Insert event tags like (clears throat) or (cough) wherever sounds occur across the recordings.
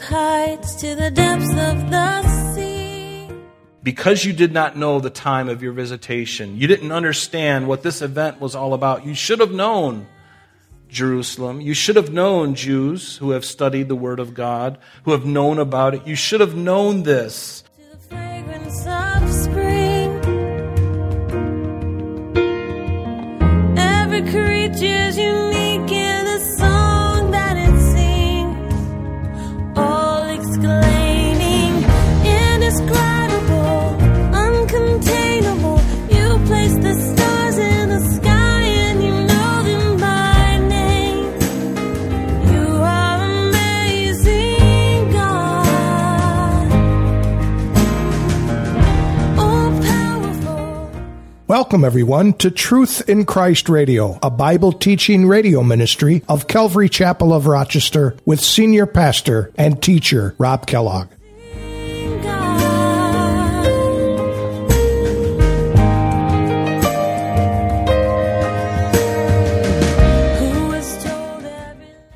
with heights to the depths of the sea. Because you did not know the time of your visitation, you didn't understand what this event was all about. You should have known, Jerusalem. You should have known, Jews who have studied the Word of God, who have known about it. You should have known this. Welcome, everyone, to Truth in Christ Radio, a Bible teaching radio ministry of Calvary Chapel of Rochester with senior pastor and teacher Rob Kellogg.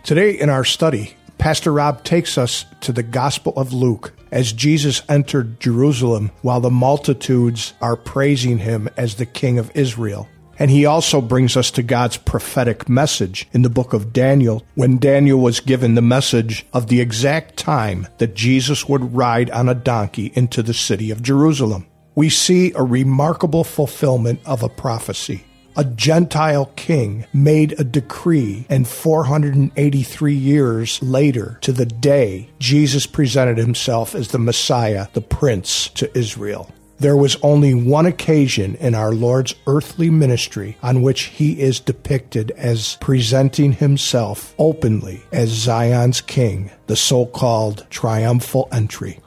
Today in our study, Pastor Rob takes us to the Gospel of Luke as Jesus entered Jerusalem while the multitudes are praising him as the King of Israel. And he also brings us to God's prophetic message in the book of Daniel when Daniel was given the message of the exact time that Jesus would ride on a donkey into the city of Jerusalem. We see a remarkable fulfillment of a prophecy. A Gentile king made a decree, and 483 years later, to the day, Jesus presented himself as the Messiah, the Prince to Israel. There was only one occasion in our Lord's earthly ministry on which he is depicted as presenting himself openly as Zion's king, the so called triumphal entry.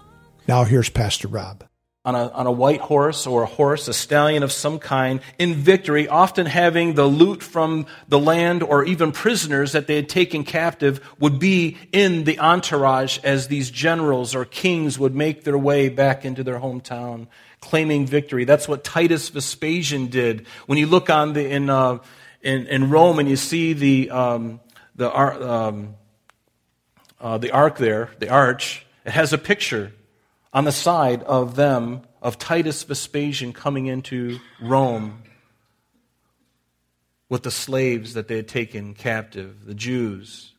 Now here's Pastor Rob on a, on a white horse or a horse, a stallion of some kind, in victory, often having the loot from the land or even prisoners that they had taken captive would be in the entourage as these generals or kings would make their way back into their hometown, claiming victory. That's what Titus Vespasian did. When you look on the, in, uh, in, in Rome and you see the, um, the, um, uh, the ark there, the arch, it has a picture on the side of them, of Titus Vespasian coming into Rome with the slaves that they had taken captive, the Jews.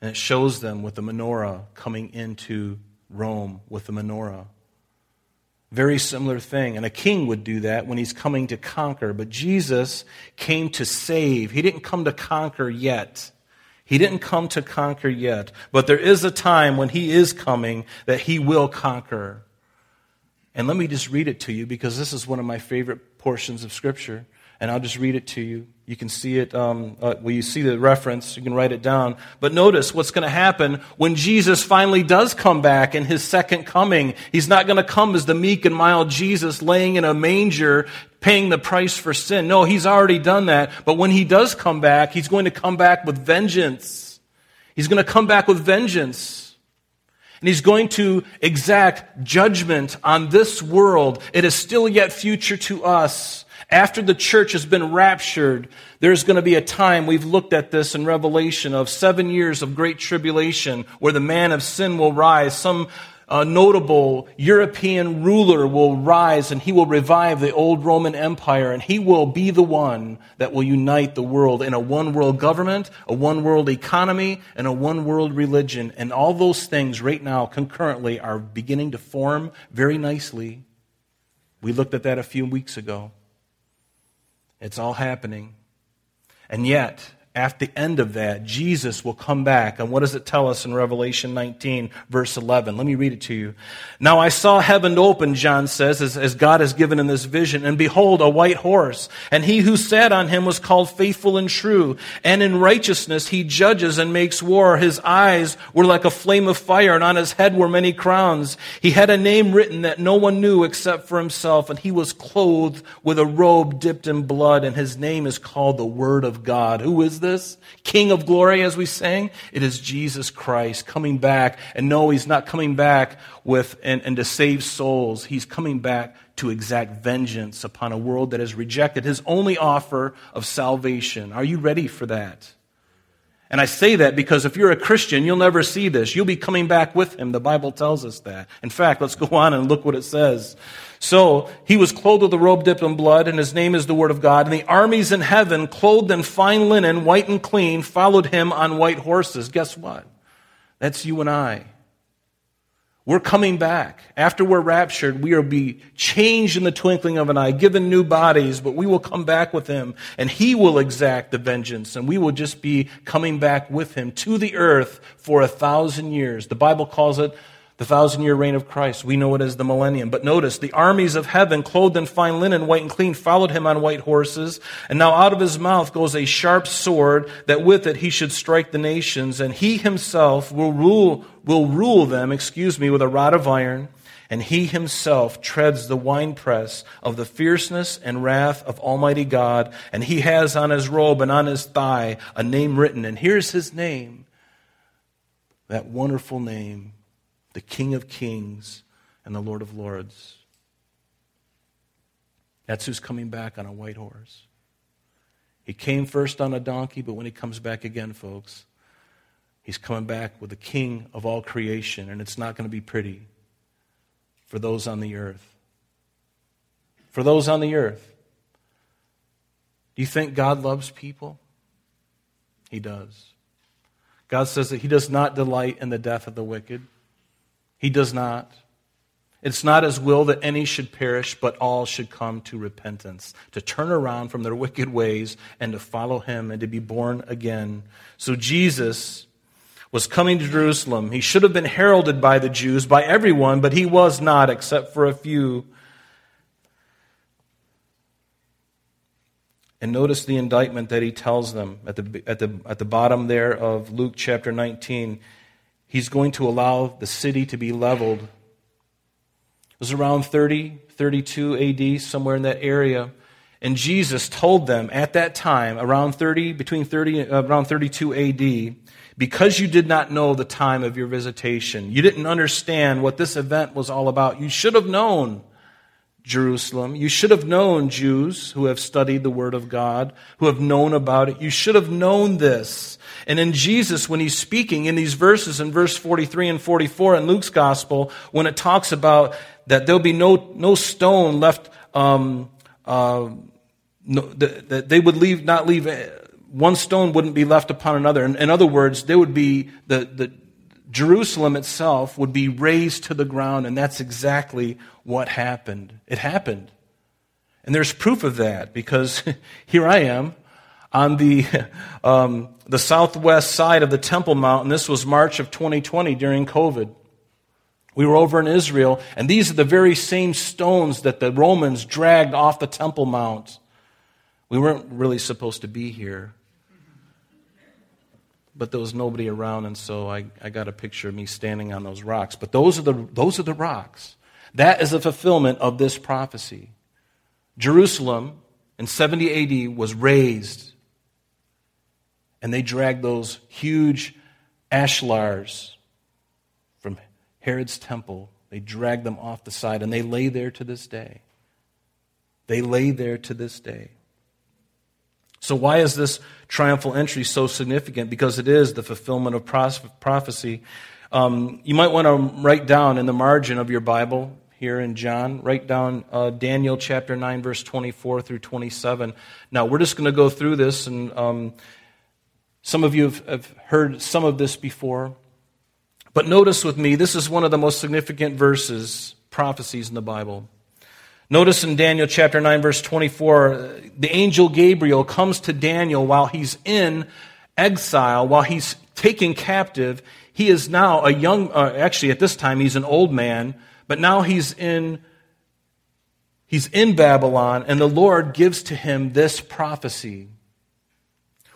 And it shows them with the menorah coming into Rome with the menorah. Very similar thing. And a king would do that when he's coming to conquer. But Jesus came to save. He didn't come to conquer yet. He didn't come to conquer yet, but there is a time when he is coming that he will conquer. And let me just read it to you because this is one of my favorite portions of Scripture. And I'll just read it to you. You can see it, um, uh, well, you see the reference, you can write it down. But notice what's going to happen when Jesus finally does come back in his second coming. He's not going to come as the meek and mild Jesus laying in a manger paying the price for sin. No, he's already done that. But when he does come back, he's going to come back with vengeance. He's going to come back with vengeance. And he's going to exact judgment on this world. It is still yet future to us. After the church has been raptured, there's going to be a time, we've looked at this in Revelation, of seven years of great tribulation where the man of sin will rise. Some a notable European ruler will rise and he will revive the old Roman Empire and he will be the one that will unite the world in a one world government, a one world economy, and a one world religion. And all those things right now concurrently are beginning to form very nicely. We looked at that a few weeks ago. It's all happening. And yet, at the end of that, Jesus will come back. And what does it tell us in Revelation 19, verse 11? Let me read it to you. Now I saw heaven open, John says, as, as God has given in this vision, and behold, a white horse. And he who sat on him was called faithful and true. And in righteousness he judges and makes war. His eyes were like a flame of fire, and on his head were many crowns. He had a name written that no one knew except for himself, and he was clothed with a robe dipped in blood, and his name is called the Word of God. Who is? This? King of glory, as we sang? It is Jesus Christ coming back. And no, he's not coming back with and, and to save souls. He's coming back to exact vengeance upon a world that has rejected his only offer of salvation. Are you ready for that? And I say that because if you're a Christian, you'll never see this. You'll be coming back with him. The Bible tells us that. In fact, let's go on and look what it says. So, he was clothed with a robe dipped in blood, and his name is the Word of God. And the armies in heaven, clothed in fine linen, white and clean, followed him on white horses. Guess what? That's you and I. We're coming back. After we're raptured, we will be changed in the twinkling of an eye, given new bodies, but we will come back with him, and he will exact the vengeance, and we will just be coming back with him to the earth for a thousand years. The Bible calls it the thousand year reign of Christ. We know it as the millennium. But notice, the armies of heaven, clothed in fine linen, white and clean, followed him on white horses. And now out of his mouth goes a sharp sword, that with it he should strike the nations, and he himself will rule, will rule them, excuse me, with a rod of iron. And he himself treads the winepress of the fierceness and wrath of Almighty God. And he has on his robe and on his thigh a name written. And here's his name. That wonderful name the King of Kings and the Lord of Lords. That's who's coming back on a white horse. He came first on a donkey, but when he comes back again, folks, he's coming back with the King of all creation, and it's not going to be pretty for those on the earth. For those on the earth. Do you think God loves people? He does. God says that He does not delight in the death of the wicked. He does not. It's not his will that any should perish, but all should come to repentance, to turn around from their wicked ways and to follow him and to be born again. So Jesus was coming to Jerusalem. He should have been heralded by the Jews, by everyone, but he was not, except for a few. And notice the indictment that he tells them at the, at the, at the bottom there of Luke chapter 19. He's going to allow the city to be leveled. It was around 30, 32 AD, somewhere in that area. And Jesus told them at that time, around 30, between 30, uh, around 32 AD, because you did not know the time of your visitation, you didn't understand what this event was all about, you should have known Jerusalem. You should have known, Jews who have studied the Word of God, who have known about it. You should have known this. And in Jesus, when he's speaking in these verses, in verse 43 and 44 in Luke's Gospel, when it talks about that there'll be no, no stone left, um, uh, no, that they would leave, not leave, uh, one stone wouldn't be left upon another. In, in other words, there would be the, the, Jerusalem itself would be razed to the ground, and that's exactly what happened. It happened. And there's proof of that because (laughs) here I am on the, (laughs) um, the southwest side of the Temple Mount, and this was March of 2020 during COVID. We were over in Israel, and these are the very same stones that the Romans dragged off the Temple Mount. We weren't really supposed to be here but there was nobody around, and so I, I got a picture of me standing on those rocks. But those are, the, those are the rocks. That is the fulfillment of this prophecy. Jerusalem in 70 AD was razed, and they dragged those huge ashlars from Herod's temple. They dragged them off the side, and they lay there to this day. They lay there to this day. So, why is this triumphal entry so significant? Because it is the fulfillment of prophecy. Um, you might want to write down in the margin of your Bible here in John, write down uh, Daniel chapter 9, verse 24 through 27. Now, we're just going to go through this, and um, some of you have, have heard some of this before. But notice with me, this is one of the most significant verses, prophecies in the Bible. Notice in Daniel chapter 9, verse 24, the angel Gabriel comes to Daniel while he's in exile, while he's taken captive. He is now a young, uh, actually at this time he's an old man, but now he's in, he's in Babylon, and the Lord gives to him this prophecy,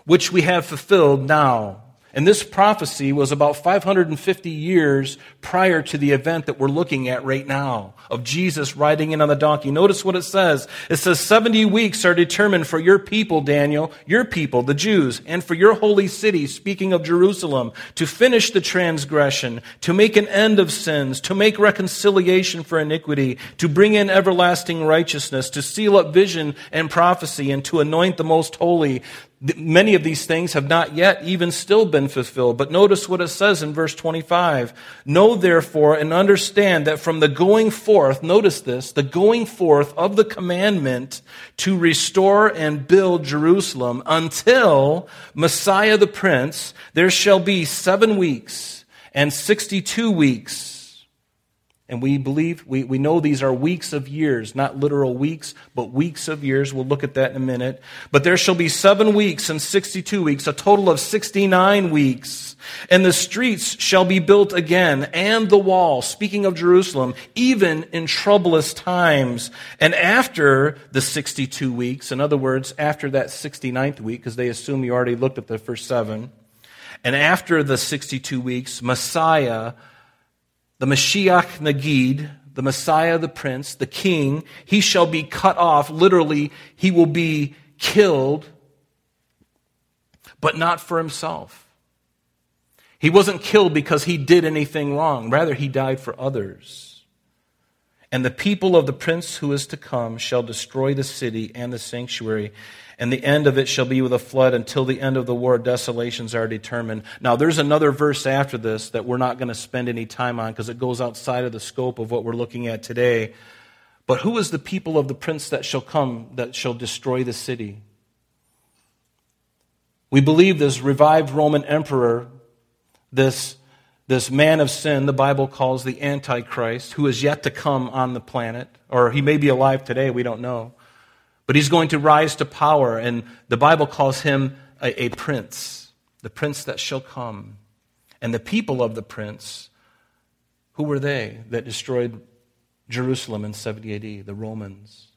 which we have fulfilled now. And this prophecy was about 550 years prior to the event that we're looking at right now of Jesus riding in on the donkey. Notice what it says. It says, 70 weeks are determined for your people, Daniel, your people, the Jews, and for your holy city, speaking of Jerusalem, to finish the transgression, to make an end of sins, to make reconciliation for iniquity, to bring in everlasting righteousness, to seal up vision and prophecy, and to anoint the most holy Many of these things have not yet even still been fulfilled. But notice what it says in verse 25. Know therefore and understand that from the going forth, notice this, the going forth of the commandment to restore and build Jerusalem until Messiah the Prince, there shall be seven weeks and 62 weeks and we believe, we, we know these are weeks of years, not literal weeks, but weeks of years. We'll look at that in a minute. But there shall be seven weeks and 62 weeks, a total of 69 weeks. And the streets shall be built again, and the wall, speaking of Jerusalem, even in troublous times. And after the 62 weeks, in other words, after that 69th week, because they assume you already looked at the first seven, and after the 62 weeks, Messiah the Mashiach Nagid, the Messiah, the Prince, the King, he shall be cut off. Literally, he will be killed, but not for himself. He wasn't killed because he did anything wrong. Rather, he died for others. And the people of the prince who is to come shall destroy the city and the sanctuary, and the end of it shall be with a flood until the end of the war. Desolations are determined. Now there's another verse after this that we're not going to spend any time on because it goes outside of the scope of what we're looking at today. But who is the people of the prince that shall come that shall destroy the city? We believe this revived roman emperor this this man of sin the bible calls the antichrist who is yet to come on the planet or he may be alive today we don't know but he's going to rise to power, and the Bible calls him a, a prince, the prince that shall come. And the people of the prince, who were they that destroyed Jerusalem in 70 AD? The Romans.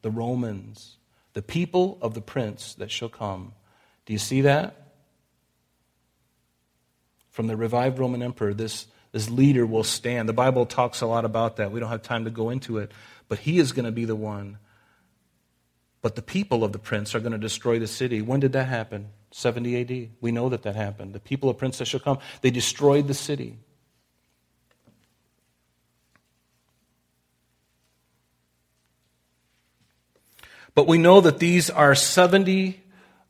The Romans. The people of the prince that shall come. Do you see that? From the revived Roman emperor, this, this leader will stand. The Bible talks a lot about that. We don't have time to go into it. But he is going to be the one but the people of the prince are going to destroy the city. When did that happen? 70 AD. We know that that happened. The people of prince that shall come, they destroyed the city. But we know that these are 70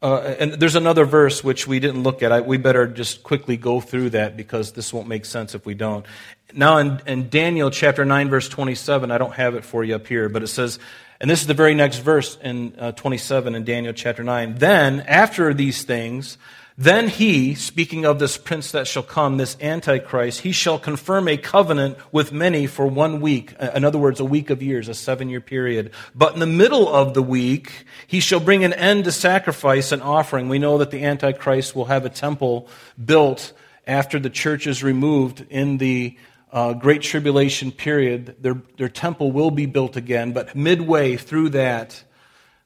uh, and there's another verse which we didn't look at. I, we better just quickly go through that because this won't make sense if we don't. Now, in, in Daniel chapter 9, verse 27, I don't have it for you up here, but it says, and this is the very next verse in uh, 27 in Daniel chapter 9. Then, after these things, then he, speaking of this prince that shall come, this Antichrist, he shall confirm a covenant with many for one week. Uh, in other words, a week of years, a seven year period. But in the middle of the week, he shall bring an end to sacrifice and offering. We know that the Antichrist will have a temple built after the church is removed in the uh, Great Tribulation period, their, their temple will be built again, but midway through that,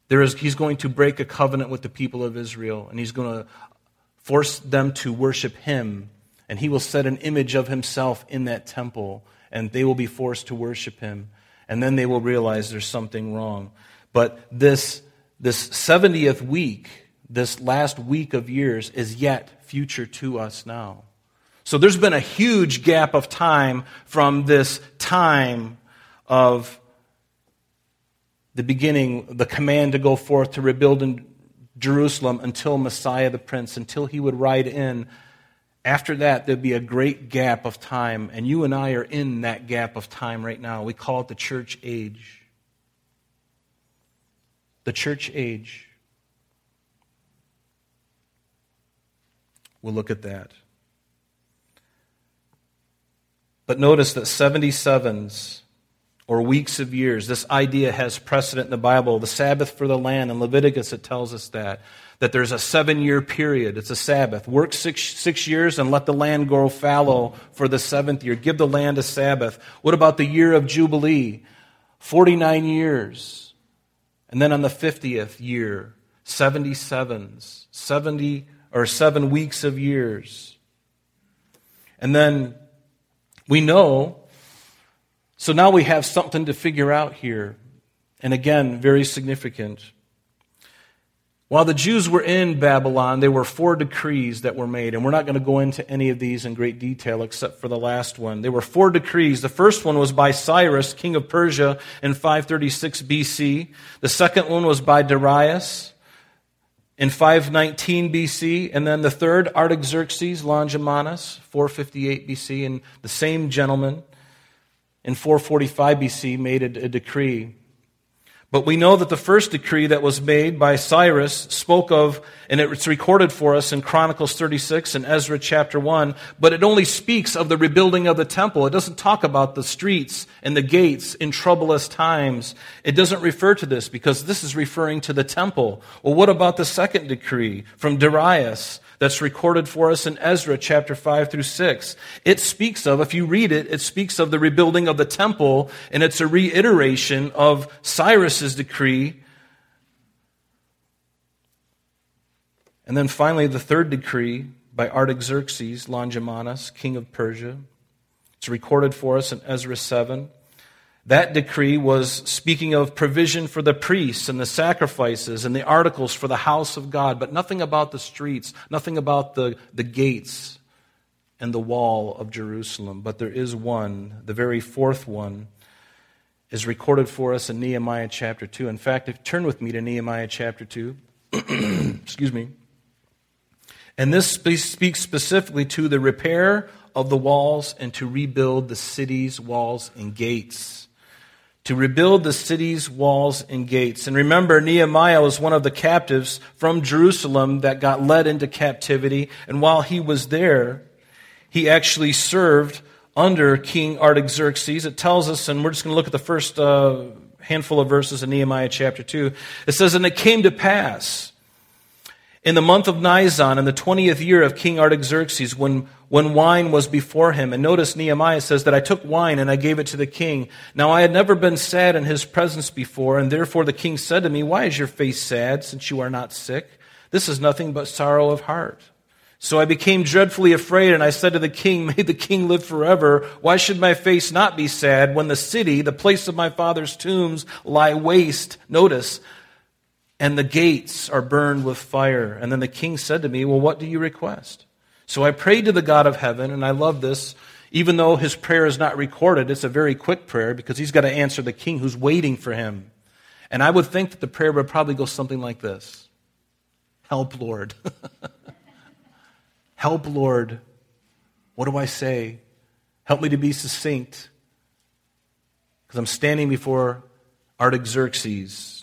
there is, he's going to break a covenant with the people of Israel, and he's going to force them to worship him, and he will set an image of himself in that temple, and they will be forced to worship him, and then they will realize there's something wrong. But this, this 70th week, this last week of years, is yet future to us now. So there's been a huge gap of time from this time of the beginning, the command to go forth to rebuild in Jerusalem until Messiah the Prince, until he would ride in. After that, there'd be a great gap of time, and you and I are in that gap of time right now. We call it the church age. The church age. We'll look at that. But notice that 77s or weeks of years, this idea has precedent in the Bible. The Sabbath for the land, in Leviticus, it tells us that. That there's a seven year period. It's a Sabbath. Work six, six years and let the land grow fallow for the seventh year. Give the land a Sabbath. What about the year of Jubilee? 49 years. And then on the 50th year, 77s, 70 or seven weeks of years. And then we know, so now we have something to figure out here. And again, very significant. While the Jews were in Babylon, there were four decrees that were made, and we're not going to go into any of these in great detail except for the last one. There were four decrees. The first one was by Cyrus, king of Persia, in 536 BC. The second one was by Darius in 519 BC, and then the third, Artaxerxes Longimanus, 458 BC, and the same gentleman in 445 BC made a, a decree. But we know that the first decree that was made by Cyrus spoke of, and it's recorded for us in Chronicles 36 and Ezra chapter 1, but it only speaks of the rebuilding of the temple. It doesn't talk about the streets and the gates in troublous times. It doesn't refer to this because this is referring to the temple. Well, what about the second decree from Darius? that's recorded for us in Ezra chapter 5 through 6. It speaks of, if you read it, it speaks of the rebuilding of the temple, and it's a reiteration of Cyrus's decree. And then finally, the third decree by Artaxerxes Longimanus, king of Persia. It's recorded for us in Ezra 7. That decree was speaking of provision for the priests and the sacrifices and the articles for the house of God, but nothing about the streets, nothing about the, the gates and the wall of Jerusalem. But there is one, the very fourth one, is recorded for us in Nehemiah chapter 2. In fact, if turn with me to Nehemiah chapter 2. (clears throat) Excuse me. And this speaks specifically to the repair of the walls and to rebuild the city's walls and gates to rebuild the city's walls and gates. And remember, Nehemiah was one of the captives from Jerusalem that got led into captivity. And while he was there, he actually served under King Artaxerxes. It tells us, and we're just going to look at the first uh, handful of verses in Nehemiah chapter 2. It says, And it came to pass in the month of Nisan, in the 20th year of King Artaxerxes, when, when wine was before him. And notice Nehemiah says that I took wine and I gave it to the king. Now I had never been sad in his presence before, and therefore the king said to me, Why is your face sad, since you are not sick? This is nothing but sorrow of heart. So I became dreadfully afraid, and I said to the king, May the king live forever. Why should my face not be sad when the city, the place of my father's tombs, lie waste? Notice, and the gates are burned with fire. And then the king said to me, Well, what do you request? So I prayed to the God of heaven, and I love this. Even though his prayer is not recorded, it's a very quick prayer because he's got to answer the king who's waiting for him. And I would think that the prayer would probably go something like this Help, Lord. (laughs) Help, Lord. What do I say? Help me to be succinct because I'm standing before Artaxerxes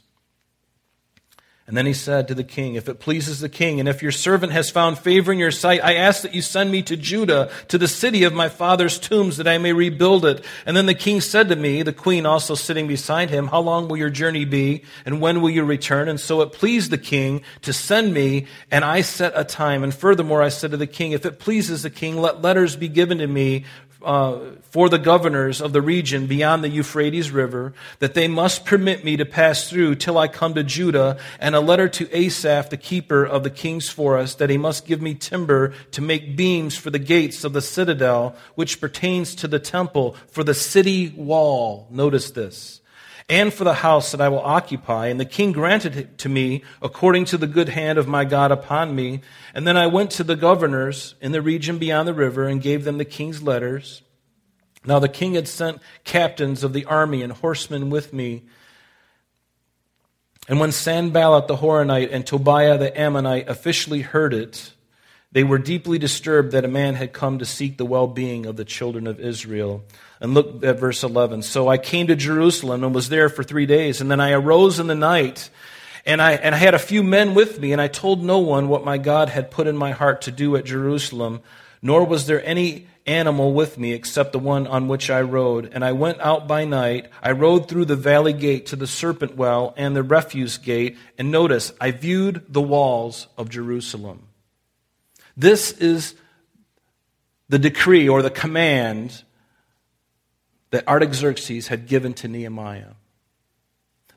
and then he said to the king, If it pleases the king, and if your servant has found favor in your sight, I ask that you send me to Judah, to the city of my father's tombs, that I may rebuild it. And then the king said to me, the queen also sitting beside him, How long will your journey be, and when will you return? And so it pleased the king to send me, and I set a time. And furthermore, I said to the king, If it pleases the king, let letters be given to me uh, for the governors of the region beyond the Euphrates River that they must permit me to pass through till I come to Judah, and a letter to Asaph, the keeper of the king's forest, that he must give me timber to make beams for the gates of the citadel, which pertains to the temple, for the city wall. Notice this and for the house that I will occupy. And the king granted it to me according to the good hand of my God upon me. And then I went to the governors in the region beyond the river and gave them the king's letters. Now the king had sent captains of the army and horsemen with me. And when Sanballat the Horonite and Tobiah the Ammonite officially heard it, they were deeply disturbed that a man had come to seek the well being of the children of Israel. And look at verse 11. So I came to Jerusalem and was there for three days. And then I arose in the night and I, and I had a few men with me, and I told no one what my God had put in my heart to do at Jerusalem, nor was there any animal with me except the one on which I rode. And I went out by night. I rode through the valley gate to the serpent well and the refuse gate. And notice, I viewed the walls of Jerusalem. This is the decree or the command that Artaxerxes had given to Nehemiah.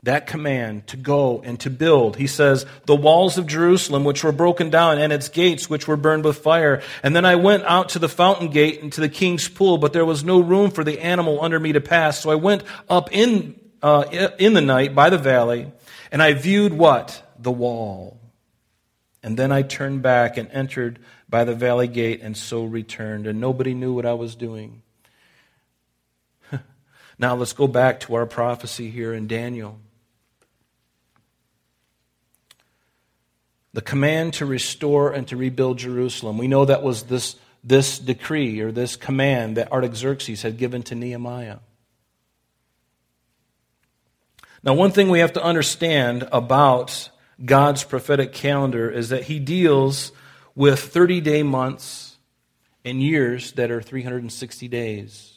That command to go and to build. He says, the walls of Jerusalem, which were broken down, and its gates, which were burned with fire. And then I went out to the fountain gate and to the king's pool, but there was no room for the animal under me to pass. So I went up in, uh, in the night by the valley, and I viewed what? The wall. And then I turned back and entered by the valley gate and so returned. And nobody knew what I was doing. (laughs) now let's go back to our prophecy here in Daniel. the command to restore and to rebuild Jerusalem. We know that was this, this decree or this command that Artaxerxes had given to Nehemiah. Now, one thing we have to understand about God's prophetic calendar is that He deals with 30 day months and years that are 360 days.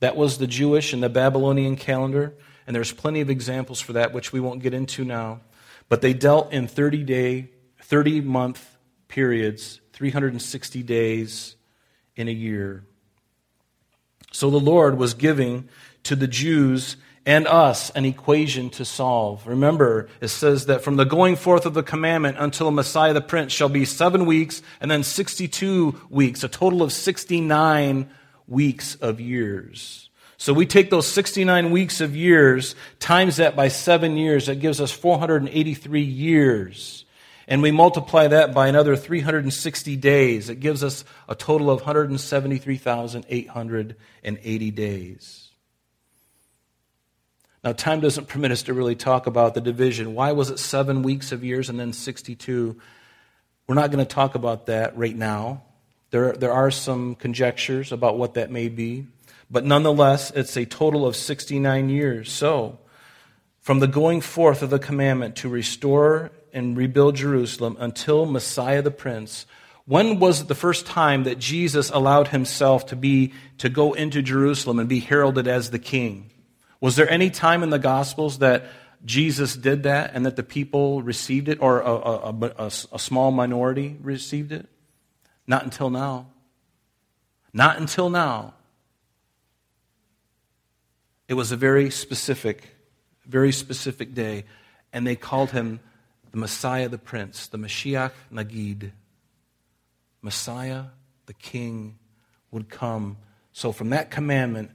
That was the Jewish and the Babylonian calendar, and there's plenty of examples for that, which we won't get into now. But they dealt in 30 day, 30 month periods, 360 days in a year. So the Lord was giving to the Jews and us an equation to solve. Remember, it says that from the going forth of the commandment until the Messiah the Prince shall be seven weeks and then 62 weeks, a total of 69 weeks of years. So we take those 69 weeks of years, times that by seven years, that gives us 483 years. And we multiply that by another 360 days. It gives us a total of 173,880 days. Now, time doesn't permit us to really talk about the division. Why was it seven weeks of years and then 62? We're not going to talk about that right now. There, there are some conjectures about what that may be. But nonetheless, it's a total of 69 years. So, from the going forth of the commandment to restore and rebuild Jerusalem until Messiah the Prince, when was the first time that Jesus allowed himself to be to go into Jerusalem and be heralded as the king? Was there any time in the Gospels that Jesus did that and that the people received it, or a, a, a, a small minority received it? Not until now. Not until now. It was a very specific, very specific day, and they called him the Messiah, the Prince, the Mashiach Nagid. Messiah, the King, would come. So, from that commandment,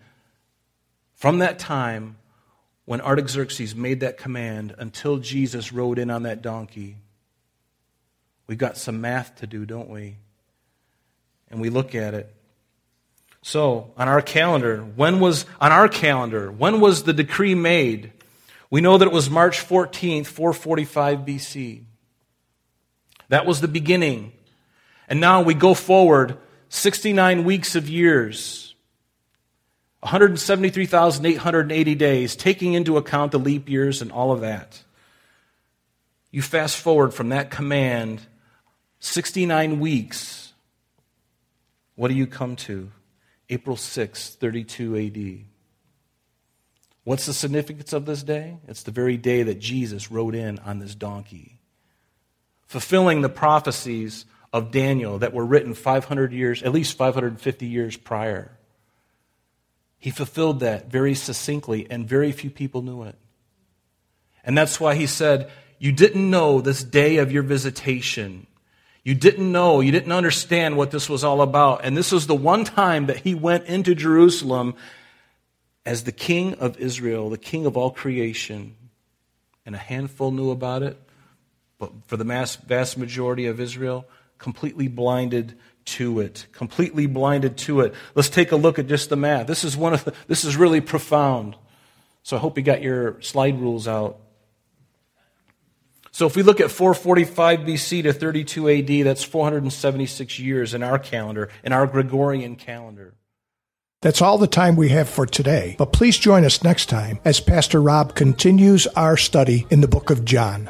from that time when Artaxerxes made that command until Jesus rode in on that donkey, we've got some math to do, don't we? And we look at it. So, on our calendar, when was on our calendar, when was the decree made? We know that it was March 14th, 445 BC. That was the beginning. And now we go forward 69 weeks of years 173,880 days, taking into account the leap years and all of that. You fast forward from that command 69 weeks. What do you come to? April 6, 32 AD. What's the significance of this day? It's the very day that Jesus rode in on this donkey, fulfilling the prophecies of Daniel that were written 500 years, at least 550 years prior. He fulfilled that very succinctly, and very few people knew it. And that's why he said, You didn't know this day of your visitation. You didn't know, you didn't understand what this was all about. And this was the one time that he went into Jerusalem as the king of Israel, the king of all creation. And a handful knew about it, but for the mass, vast majority of Israel, completely blinded to it, completely blinded to it. Let's take a look at just the math. This is one of the, this is really profound. So I hope you got your slide rules out. So if we look at 445 BC to 32 AD, that's 476 years in our calendar, in our Gregorian calendar. That's all the time we have for today, but please join us next time as Pastor Rob continues our study in the book of John.